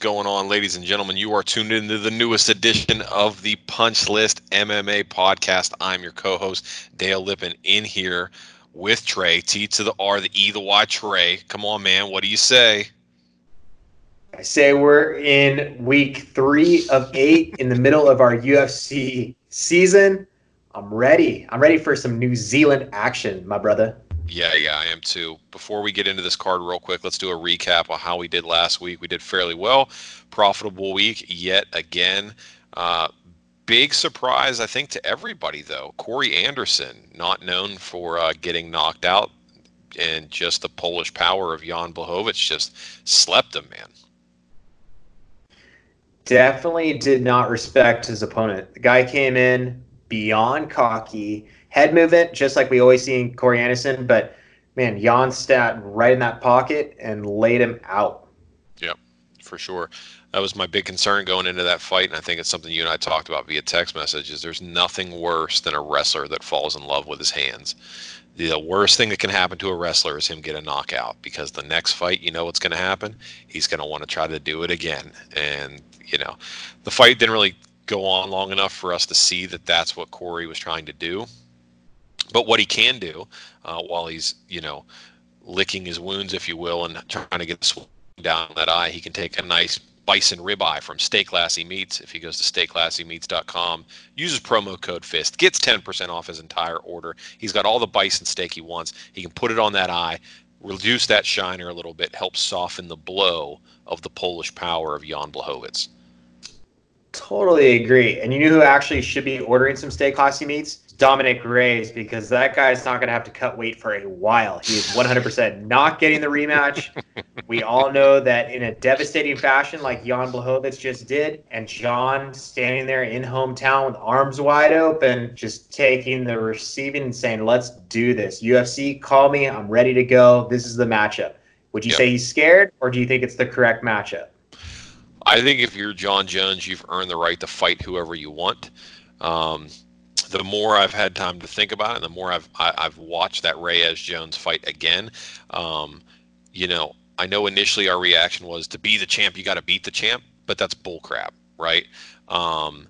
going on, ladies and gentlemen? You are tuned into the newest edition of the Punch List MMA podcast. I'm your co host, Dale Lippin, in here with Trey, T to the R, the E, the Y, Trey. Come on, man. What do you say? I say we're in week three of eight in the middle of our UFC season. I'm ready. I'm ready for some New Zealand action, my brother. Yeah, yeah, I am too. Before we get into this card, real quick, let's do a recap on how we did last week. We did fairly well, profitable week yet again. Uh, big surprise, I think, to everybody though. Corey Anderson, not known for uh, getting knocked out, and just the Polish power of Jan Blachowicz just slept him, man. Definitely did not respect his opponent. The guy came in beyond cocky head movement, just like we always see in Corey Anderson. But man, Jan sat right in that pocket and laid him out. Yep, for sure. That was my big concern going into that fight, and I think it's something you and I talked about via text messages. There's nothing worse than a wrestler that falls in love with his hands. The uh, worst thing that can happen to a wrestler is him get a knockout because the next fight, you know what's going to happen. He's going to want to try to do it again, and you know, the fight didn't really go on long enough for us to see that that's what Corey was trying to do. But what he can do uh, while he's, you know, licking his wounds, if you will, and trying to get the down that eye, he can take a nice bison ribeye from Stay Classy Meats. If he goes to stayclassymeats.com, uses promo code FIST, gets 10% off his entire order. He's got all the bison steak he wants. He can put it on that eye, reduce that shiner a little bit, help soften the blow of the Polish power of Jan Blachowicz. Totally agree. And you know who actually should be ordering some Stay Classy Meats? Dominick Reyes because that guy's not going to have to cut weight for a while. He's 100% not getting the rematch. we all know that in a devastating fashion, like Jan Blachowicz just did, and Jon standing there in hometown with arms wide open, just taking the receiving and saying, "Let's do this." UFC, call me. I'm ready to go. This is the matchup. Would you yep. say he's scared, or do you think it's the correct matchup? I think if you're Jon Jones, you've earned the right to fight whoever you want. Um, the more I've had time to think about it, the more I've I, have i have watched that Reyes Jones fight again. Um, you know, I know initially our reaction was to be the champ, you got to beat the champ, but that's bullcrap, right? Um,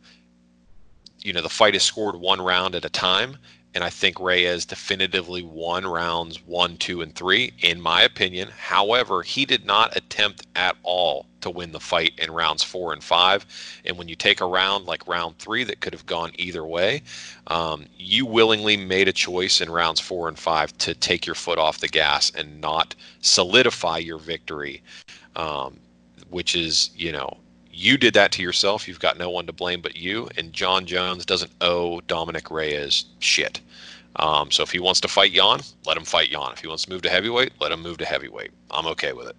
you know, the fight is scored one round at a time, and I think Reyes definitively won rounds one, two, and three, in my opinion. However, he did not attempt at all to win the fight in rounds four and five. And when you take a round like round three that could have gone either way, um, you willingly made a choice in rounds four and five to take your foot off the gas and not solidify your victory, um, which is, you know, you did that to yourself. You've got no one to blame but you. And Jon Jones doesn't owe Dominick Reyes shit. Um, so if he wants to fight Jan, let him fight Jan. If he wants to move to heavyweight, let him move to heavyweight. I'm okay with it.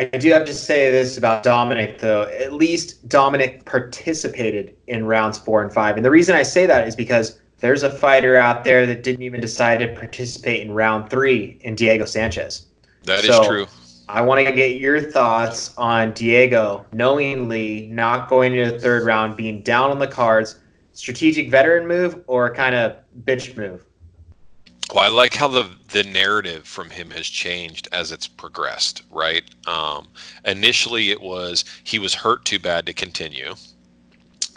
I do have to say this about Dominick, though. At least Dominick participated in rounds four and five. And the reason I say that is because there's a fighter out there that didn't even decide to participate in round three in Diego Sanchez. That so, is true. I want to get your thoughts on Diego knowingly not going into the third round, being down on the cards. Strategic veteran move or kind of bitch move? Well, I like how the the narrative from him has changed as it's progressed. Right. Um, initially, it was he was hurt too bad to continue.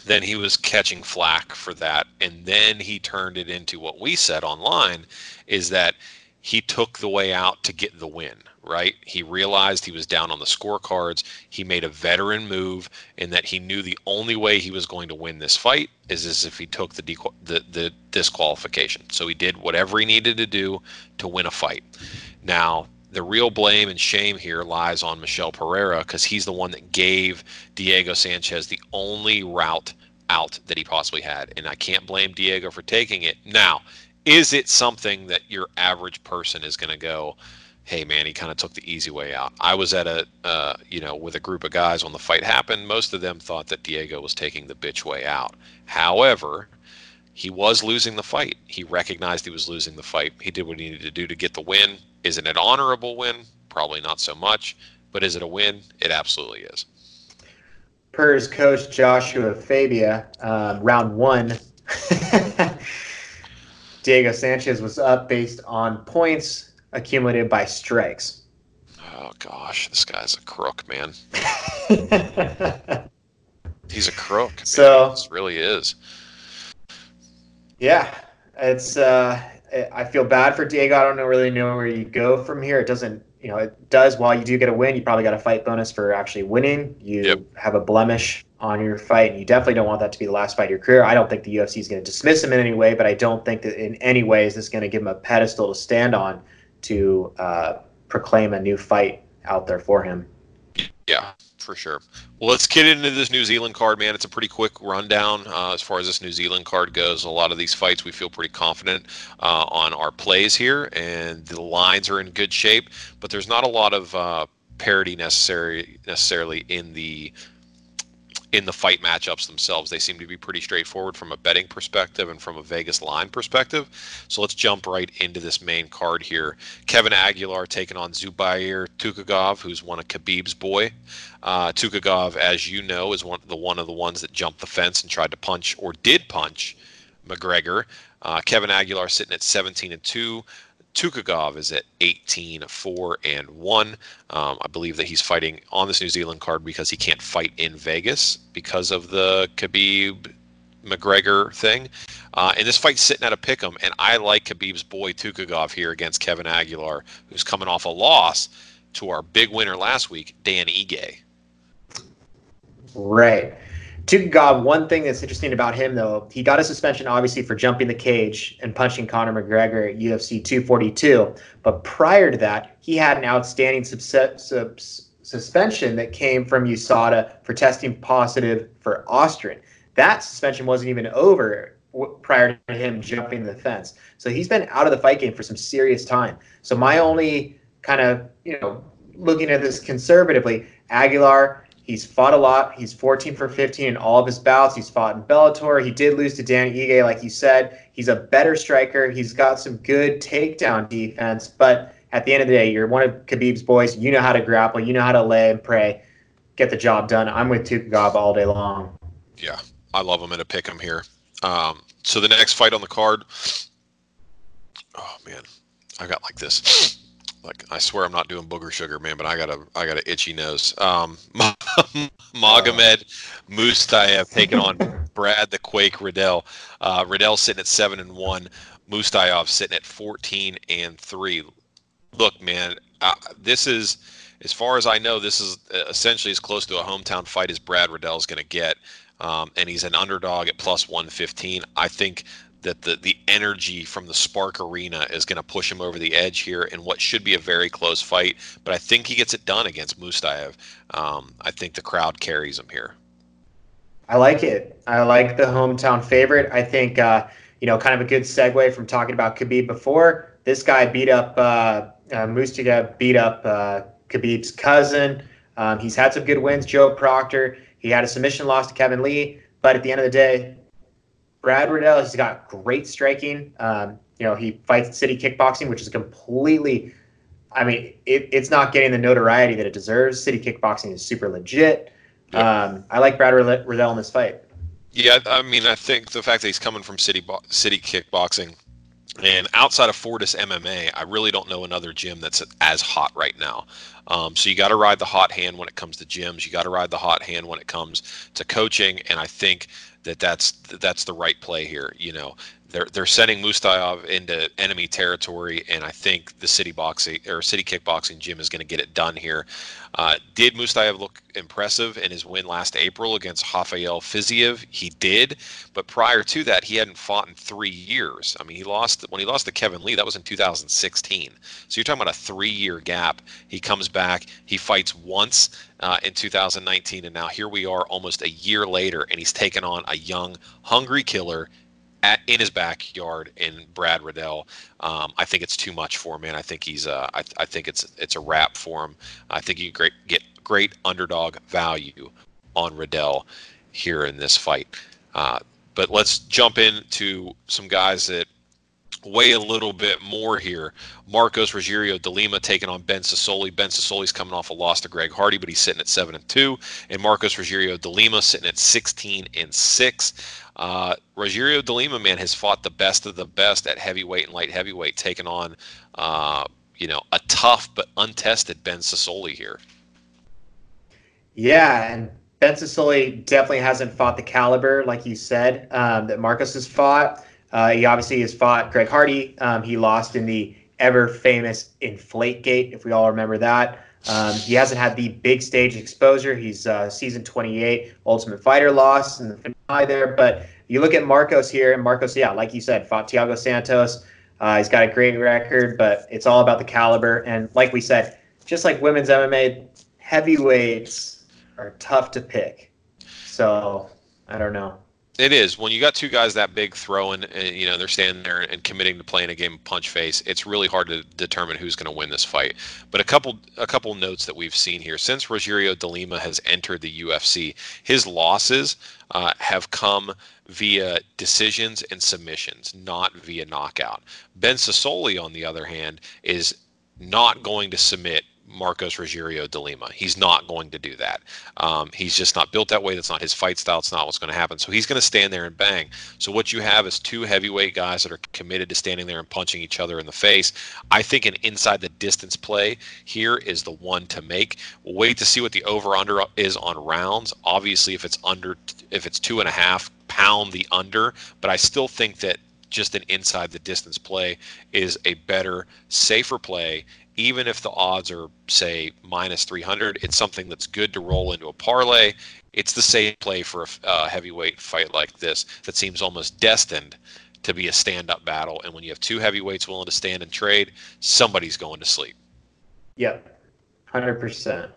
Then he was catching flack for that, and then he turned it into what we said online is that he took the way out to get the win, right? He realized he was down on the scorecards. He made a veteran move in that he knew the only way he was going to win this fight is as if he took the, dequ- the, the disqualification. So he did whatever he needed to do to win a fight. Now, the real blame and shame here lies on Michel Pereira because he's the one that gave Diego Sanchez the only route out that he possibly had. And I can't blame Diego for taking it. Now, is it something that your average person is going to go hey man he kind of took the easy way out. I was at a uh, you know with a group of guys when the fight happened most of them thought that diego was taking the bitch way out. However he was losing the fight. He recognized he was losing the fight. He did what he needed to do to get the win. Is it an honorable win? Probably not so much but is it a win? It absolutely is. Per his coach joshua fabia um, round one Diego Sanchez was up based on points accumulated by strikes. Oh gosh, this guy's a crook, man. He's a crook. Man. So this really is. Yeah, it's. Uh, I feel bad for Diego. I don't know, really know where you go from here. It doesn't, you know, it does. While you do get a win, you probably got a fight bonus for actually winning. You Yep. have a blemish on your fight, and you definitely don't want that to be the last fight of your career. I don't think the UFC is going to dismiss him in any way, but I don't think that in any way is this going to give him a pedestal to stand on to uh, proclaim a new fight out there for him. Yeah, for sure. Well, let's get into this New Zealand card, man. It's a pretty quick rundown uh, as far as this New Zealand card goes. A lot of these fights, we feel pretty confident uh, on our plays here, and the lines are in good shape. But there's not a lot of uh, parity necessary necessarily in the in the fight matchups themselves. They seem to be pretty straightforward from a betting perspective and from a Vegas line perspective. So let's jump right into this main card here. Kevin Aguilar taking on Zubair Tukhugov, who's one of Khabib's boy. Uh, Tukhugov, as you know, is one the one of the ones that jumped the fence and tried to punch or did punch McGregor. Uh, Kevin Aguilar sitting at 17 and two. Tukhugov is at 18, 4, and 1. Um, I believe that he's fighting on this New Zealand card because he can't fight in Vegas because of the Khabib McGregor thing. Uh, and this fight's sitting at a pick 'em, and I like Khabib's boy Tukhugov here against Kevin Aguilar, who's coming off a loss to our big winner last week, Dan Ige. Right. Tukhugov, one thing that's interesting about him, though, he got a suspension obviously for jumping the cage and punching Conor McGregor at UFC 242. But prior to that, he had an outstanding subs- suspension that came from USADA for testing positive for ostarine. That suspension wasn't even over prior to him jumping the fence. So he's been out of the fight game for some serious time. So my only kind of, you know, looking at this conservatively, Aguilar, He's fought a lot. He's 14 for 15 in all of his bouts. He's fought in Bellator. He did lose to Dan Ige, like you said. He's a better striker. He's got some good takedown defense. But at the end of the day, you're one of Khabib's boys. You know how to grapple. You know how to lay and pray. Get the job done. I'm with Tukhugov all day long. Yeah, I love him and a pick him here. Um, so the next fight on the card. Oh man, I got like this. Like I swear I'm not doing booger sugar, man, but I got a I got an itchy nose. Um, Magomed Mustayev taking on Brad the Quake Riddell. Uh, Riddell sitting at seven and one. Mustayev sitting at fourteen and three. Look, man, uh, this is as far as I know, this is essentially as close to a hometown fight as Brad Riddell is going to get. Um, and he's an underdog at plus 115. I think that the the energy from the Spark Arena is going to push him over the edge here in what should be a very close fight. But I think he gets it done against Mustayev. Um, I think the crowd carries him here. I like it. I like the hometown favorite. I think uh, you know, kind of a good segue from talking about Khabib before. This guy beat up uh, uh, beat up uh, Khabib's cousin. Um, he's had some good wins. Joe Proctor. He had a submission loss to Kevin Lee, but at the end of the day, Brad Riddell, he's got great striking. Um, you know, he fights city kickboxing, which is completely, I mean, it, it's not getting the notoriety that it deserves. City kickboxing is super legit. Yeah. Um, I like Brad Riddell in this fight. Yeah, I mean, I think the fact that he's coming from city bo- city kickboxing and outside of Fortis MMA, I really don't know another gym that's as hot right now. Um, so you got to ride the hot hand when it comes to gyms. You got to ride the hot hand when it comes to coaching, and I think that that's that's the right play here. You know, they're they're sending Mustayev into enemy territory, and I think the city boxing or city kickboxing gym is going to get it done here. Uh, did Mustayev look impressive in his win last April against Rafael Fiziev? He did, but prior to that, he hadn't fought in three years. I mean, he lost when he lost to Kevin Lee. That was in 2016. So you're talking about a three-year gap. He comes back. He fights once uh, in 2019, and now here we are, almost a year later, and he's taken on a young, hungry killer at, in his backyard in Brad Riddell. Um, I think it's too much for him, man. I think he's uh, I, I think it's it's a wrap for him. I think you great get great underdog value on Riddell here in this fight. Uh, but let's jump into some guys that weigh a little bit more here. Marcos Rogerio de Lima taking on Ben Sosoli. Ben Sosoli's coming off a loss to Greg Hardy, but he's sitting at seven and two, and Marcos Rogerio de Lima sitting at sixteen and six. Uh, Rogerio de Lima, man, has fought the best of the best at heavyweight and light heavyweight, taking on, uh, you know, a tough but untested Ben Sosoli here. Yeah, and Ben Sosoli definitely hasn't fought the caliber, like you said, um, that Marcus has fought. Uh, he obviously has fought Greg Hardy. Um, he lost in the ever famous Inflate Gate, if we all remember that. Um, he hasn't had the big stage exposure. He's uh, season 28 Ultimate Fighter loss in the finale there. But you look at Marcos here, and Marcos, yeah, like you said, fought Thiago Santos. Uh, he's got a great record, but it's all about the caliber. And like we said, just like women's MMA, heavyweights are tough to pick. So I don't know. It is when you got two guys that big throwing, and you know they're standing there and committing to playing a game of punch face. It's really hard to determine who's going to win this fight. But a couple, a couple notes that we've seen here since Rogerio de Lima has entered the UFC, his losses uh, have come via decisions and submissions, not via knockout. Ben Sosoli, on the other hand, is not going to submit Marcos Rogerio de Lima. He's not going to do that. Um, he's just not built that way. That's not his fight style. It's not what's going to happen. So he's going to stand there and bang. So what you have is two heavyweight guys that are committed to standing there and punching each other in the face. I think an inside the distance play here is the one to make. We'll wait to see what the over under is on rounds. Obviously, if it's under, if it's two and a half, pound the under. But I still think that just an inside the distance play is a better, safer play even if the odds are say minus 300 it's something that's good to roll into a parlay. It's the same play for a heavyweight fight like this that seems almost destined to be a stand-up battle. And when you have two heavyweights willing to stand and trade somebody's going to sleep. Yep. 100%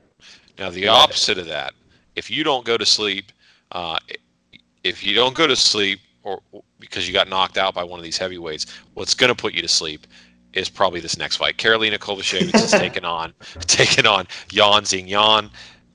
now the opposite of that if you don't go to sleep uh, if you don't go to sleep or because you got knocked out by one of these heavyweights what's going to put you to sleep is probably this next fight. Karolina Kowalkiewicz is taking on taking on Yan Xingyan.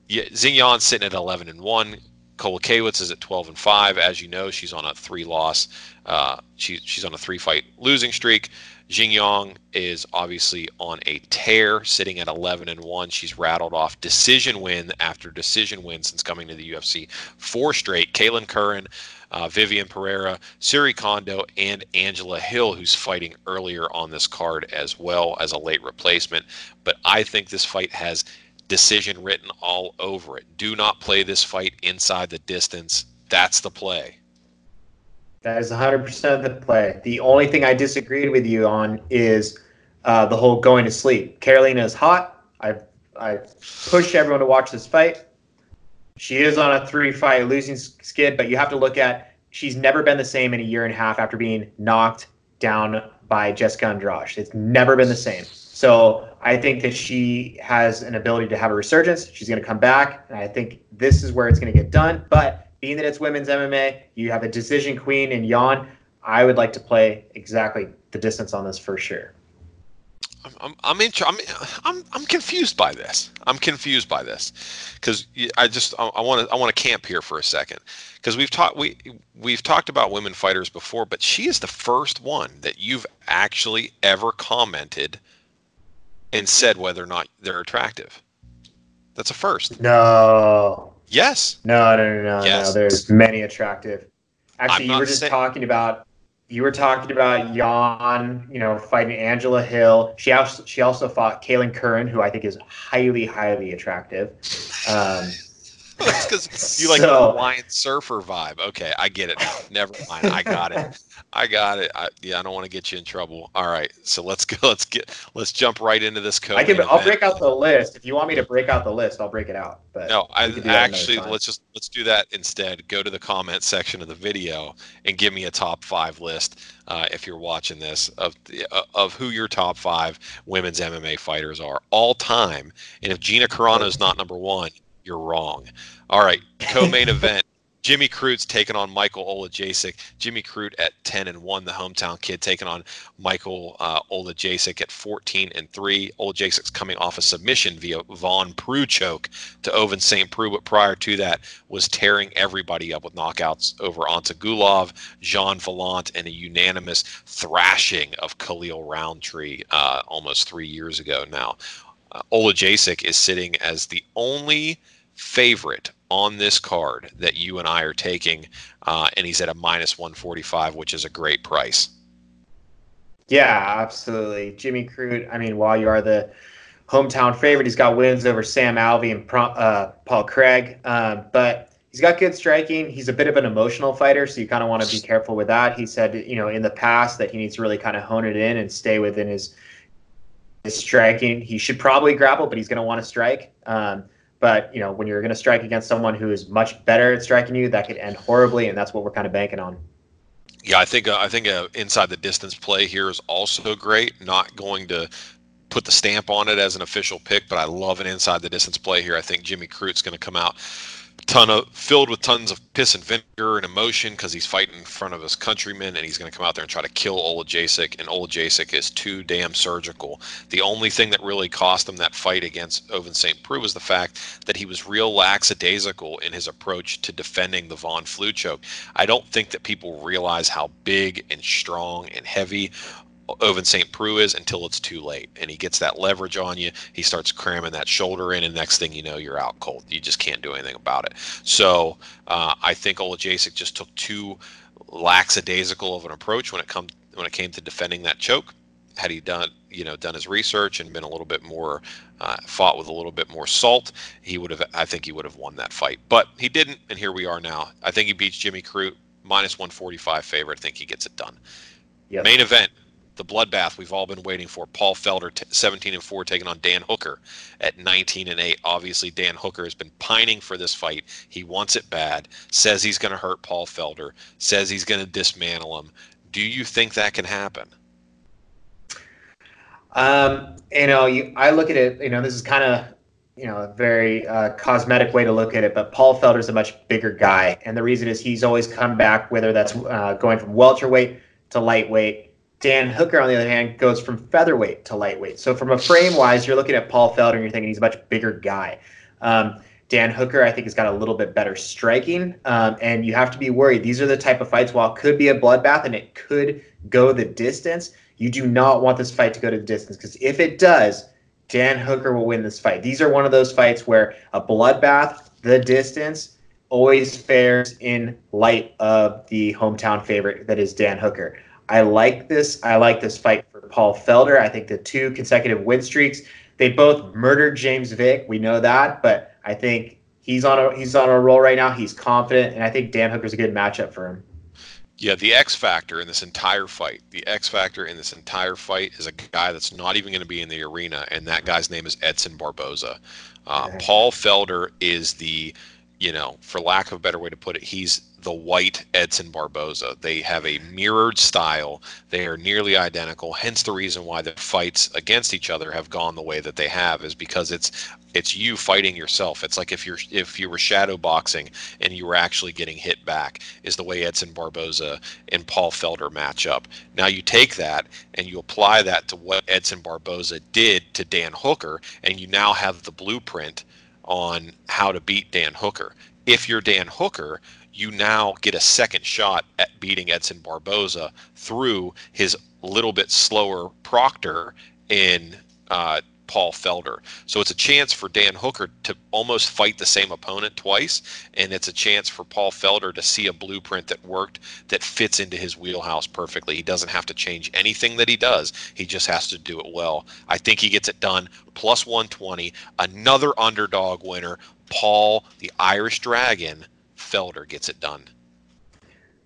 Xingyan sitting at 11 and one. Kowalkiewicz is at 12 and five. As you know, she's on a three loss. Uh, she, she's on a three fight losing streak. Xingyan is obviously on a tear, sitting at 11 and one. She's rattled off decision win after decision win since coming to the UFC. Four straight. Kailin Curran uh, Viviane Pereira, Syuri Kondo, and Angela Hill, who's fighting earlier on this card as well as a late replacement. But I think this fight has decision written all over it. Do not play this fight inside the distance. That's the play. That is 100% the play. The only thing I disagreed with you on is uh, the whole going to sleep. Karolina is hot. I I push everyone to watch this fight. She is on a three fight losing skid, but you have to look at she's never been the same in a year and a half after being knocked down by Jessica Andrade. It's never been the same. So I think that she has an ability to have a resurgence. She's going to come back, and I think this is where it's going to get done. But being that it's women's MMA, you have a decision queen in Yan. I would like to play exactly the distance on this for sure. I'm I'm in, I'm I'm I'm confused by this. I'm confused by this because I just I want to I want to camp here for a second because we've talked we we've talked about women fighters before, but she is the first one that you've actually ever commented and said whether or not they're attractive. That's a first. No. Yes. No, no, no, no. Yes. no. There's many attractive. Actually, you were just talking about you were talking about Yan, you know, fighting Angela Hill. She also she also fought Kailin Curran, who I think is highly, highly attractive. Um, That's because you like so, the Hawaiian surfer vibe. Okay, I get it now. Never mind. I got it. I got it. I, yeah, I don't want to get you in trouble. All right, so let's go. Let's get. Let's jump right into this code. I can. I'll break out the list if you want me to break out the list. I'll break it out. But no, I actually let's just let's do that instead. Go to the comment section of the video and give me a top five list uh, if you're watching this of uh, of who your top five women's MMA fighters are all time. And if Gina Carano is not number one, you're wrong. All right, co-main event. Jimmy Crute's taking on Michael Olajasic. Jimmy Crute at 10 and 1, the hometown kid taking on Michael uh, Olajasic at 14 and 3. Olajasic's coming off a submission via Von Flue choke to Ovince St. Preux, but prior to that was tearing everybody up with knockouts over Antigulov, Gian Villante, and a unanimous thrashing of Khalil Rountree uh, almost three years ago now. Uh, Olajasic is sitting as the only favorite on this card that you and I are taking, uh, and he's at a minus 145, which is a great price. Yeah, absolutely. Jimmy Crute, I mean, while you are the hometown favorite, he's got wins over Sam Alvey and uh, Paul Craig. Um, but he's got good striking. He's a bit of an emotional fighter, so you kind of want to be careful with that. He said, you know, in the past that he needs to really kind of hone it in and stay within his his striking. He should probably grapple, but he's going to want to strike. Um, but you know, when you're going to strike against someone who is much better at striking you, that could end horribly, and that's what we're kind of banking on. Yeah, I think uh, I think uh, inside the distance play here is also great. Not going to put the stamp on it as an official pick, but I love an inside the distance play here. I think Jimmy Crute's going to come out ton of filled with tons of piss and vinegar and emotion because he's fighting in front of his countrymen and he's going to come out there and try to kill Olajasic and Olajasic is too damn surgical. The only thing that really cost him that fight against Ovince St. Preux was the fact that he was real lackadaisical in his approach to defending the Von Flue choke. I don't think that people realize how big and strong and heavy Ovince St. Preux is until it's too late. And he gets that leverage on you. He starts cramming that shoulder in, and next thing you know, you're out cold. You just can't do anything about it. So uh, I think Olajasic just took too lackadaisical of an approach when it come when it came to defending that choke. Had he done you know done his research and been a little bit more uh, fought with a little bit more salt, he would have. I think he would have won that fight, but he didn't, and here we are now. I think he beats Jimmy Crute minus 145 favorite. I think he gets it done. Yep. Main event the bloodbath we've all been waiting for. Paul Felder, t- 17 and 4, taking on Dan Hooker at 19 and 8. Obviously, Dan Hooker has been pining for this fight. He wants it bad. Says he's going to hurt Paul Felder. Says he's going to dismantle him. Do you think that can happen? Um, you know, you, I look at it. You know, this is kind of you know a very uh, cosmetic way to look at it, but Paul Felder is a much bigger guy, and the reason is he's always come back, whether that's uh, going from welterweight to lightweight Dan Hooker, on the other hand, goes from featherweight to lightweight. So from a frame wise, you're looking at Paul Felder and you're thinking he's a much bigger guy. Um, Dan Hooker, I think, has got a little bit better striking, um, and you have to be worried. These are the type of fights. While it could be a bloodbath and it could go the distance, you do not want this fight to go to the distance because if it does, Dan Hooker will win this fight. These are one of those fights where a bloodbath, the distance, always fares in light of the hometown favorite that is Dan Hooker. I like this. I like this fight for Paul Felder. I think the two consecutive win streaks, they both murdered James Vick. We know that, but I think he's on a he's on a roll right now. He's confident, and I think Dan Hooker's a good matchup for him. Yeah, the X factor in this entire fight, the X factor in this entire fight is a guy that's not even going to be in the arena, and that guy's name is Edson Barboza. Uh, Paul Felder is the, you know, for lack of a better way to put it, he's the white Edson Barboza. They have a mirrored style. They are nearly identical. Hence the reason why the fights against each other have gone the way that they have is because it's it's you fighting yourself. It's like if you're if you were shadow boxing and you were actually getting hit back is the way Edson Barboza and Paul Felder match up. Now you take that and you apply that to what Edson Barboza did to Dan Hooker and you now have the blueprint on how to beat Dan Hooker. If you're Dan Hooker, you now get a second shot at beating Edson Barboza through his little bit slower Proctor in uh, Paul Felder. So it's a chance for Dan Hooker to almost fight the same opponent twice, and it's a chance for Paul Felder to see a blueprint that worked that fits into his wheelhouse perfectly. He doesn't have to change anything that he does, he just has to do it well. I think he gets it done. Plus 120, another underdog winner, Paul the Irish Dragon Felder gets it done.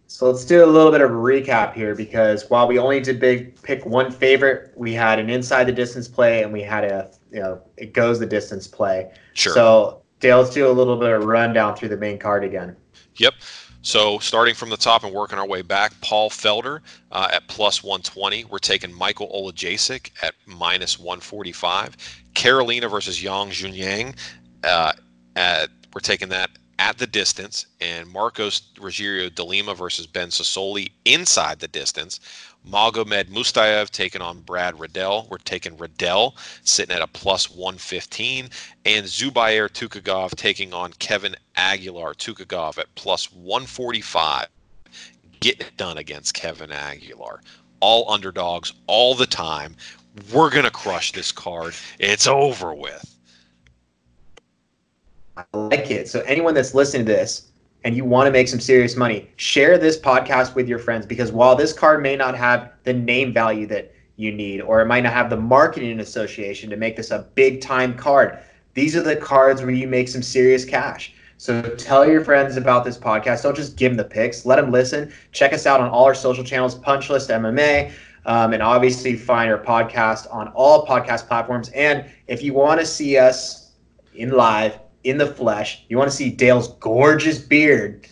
So let's do a little bit of a recap here because while we only did big pick one favorite, we had an inside the distance play and we had a you know it goes the distance play. Sure. So Dale, let's do a little bit of rundown through the main card again. Yep. So starting from the top and working our way back, Paul Felder uh, at plus 120. We're taking Michael Olajasic at minus 145. Karolina versus Yang Junyang. Uh, at, we're taking that at the distance, and Marcos Rogerio de Lima versus Ben Sosoli inside the distance. Magomed Mustayev taking on Brad Riddell. We're taking Riddell sitting at a plus 115. And Zubair Tukhugov taking on Kevin Aguilar. Tukhugov at plus 145. Get it done against Kevin Aguilar. All underdogs all the time. We're going to crush this card. It's over with. I like it. So anyone that's listening to this and you want to make some serious money, share this podcast with your friends because while this card may not have the name value that you need, or it might not have the marketing association to make this a big time card, these are the cards where you make some serious cash. So tell your friends about this podcast. Don't just give them the picks. Let them listen. Check us out on all our social channels, Punchlist MMA, um, and obviously find our podcast on all podcast platforms. And if you want to see us in live, in the flesh, you want to see Dale's gorgeous beard,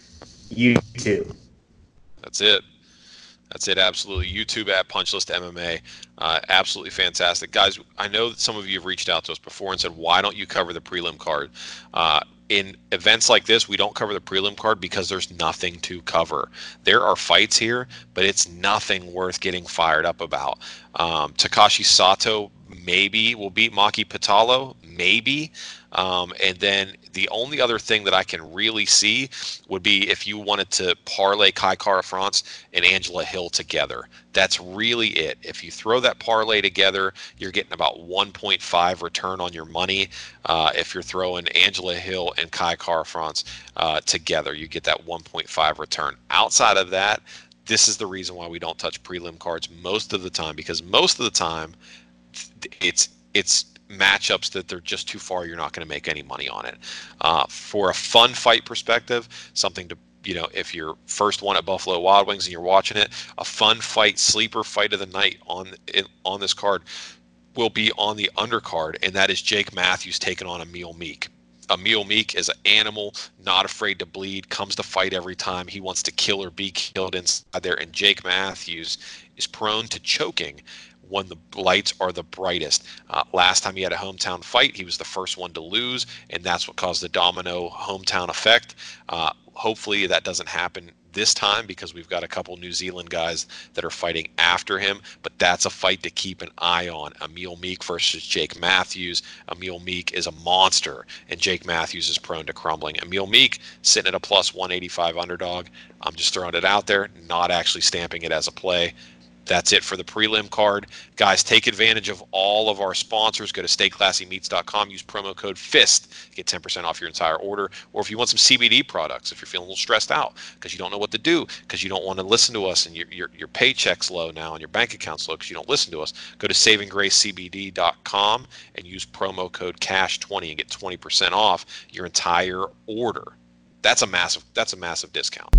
YouTube. That's it. That's it. Absolutely. YouTube at Punchlist MMA. Uh, absolutely fantastic. Guys, I know that some of you have reached out to us before and said, why don't you cover the prelim card? Uh, in events like this, we don't cover the prelim card because there's nothing to cover. There are fights here, but it's nothing worth getting fired up about. Um, Takashi Sato maybe will beat Maki Pitolo, maybe. Um, and then the only other thing that I can really see would be if you wanted to parlay Kai Kara France and Angela Hill together. That's really it. If you throw that parlay together, you're getting about 1.5 return on your money. Uh, if you're throwing Angela Hill and Kai Kara France uh, together, you get that 1.5 return. Outside of that, this is the reason why we don't touch prelim cards most of the time because most of the time it's it's matchups that they're just too far. You're not going to make any money on it. Uh, for a fun fight perspective, something to you know, if you're first one at Buffalo Wild Wings and you're watching it, a fun fight, sleeper fight of the night on on this card will be on the undercard, and that is Jake Matthews taking on Emil Meek. Emil Meek is an animal, not afraid to bleed, comes to fight every time. He wants to kill or be killed inside there. And Jake Matthews is prone to choking when the lights are the brightest. Uh, last time he had a hometown fight, he was the first one to lose, and that's what caused the domino hometown effect. Uh, hopefully, that doesn't happen this time because we've got a couple New Zealand guys that are fighting after him. But that's a fight to keep an eye on. Emil Meek versus Jake Matthews. Emil Meek is a monster, and Jake Matthews is prone to crumbling. Emil Meek sitting at a plus 185 underdog. I'm just throwing it out there, not actually stamping it as a play. That's it for the prelim card. Guys, take advantage of all of our sponsors. Go to stayclassymeats.com, use promo code FIST, get 10% off your entire order. Or if you want some CBD products, if you're feeling a little stressed out because you don't know what to do, because you don't want to listen to us and your, your, your paycheck's low now and your bank account's low because you don't listen to us, go to savinggracecbd.com and use promo code CASH20 and get 20% off your entire order. That's a massive that's a massive discount.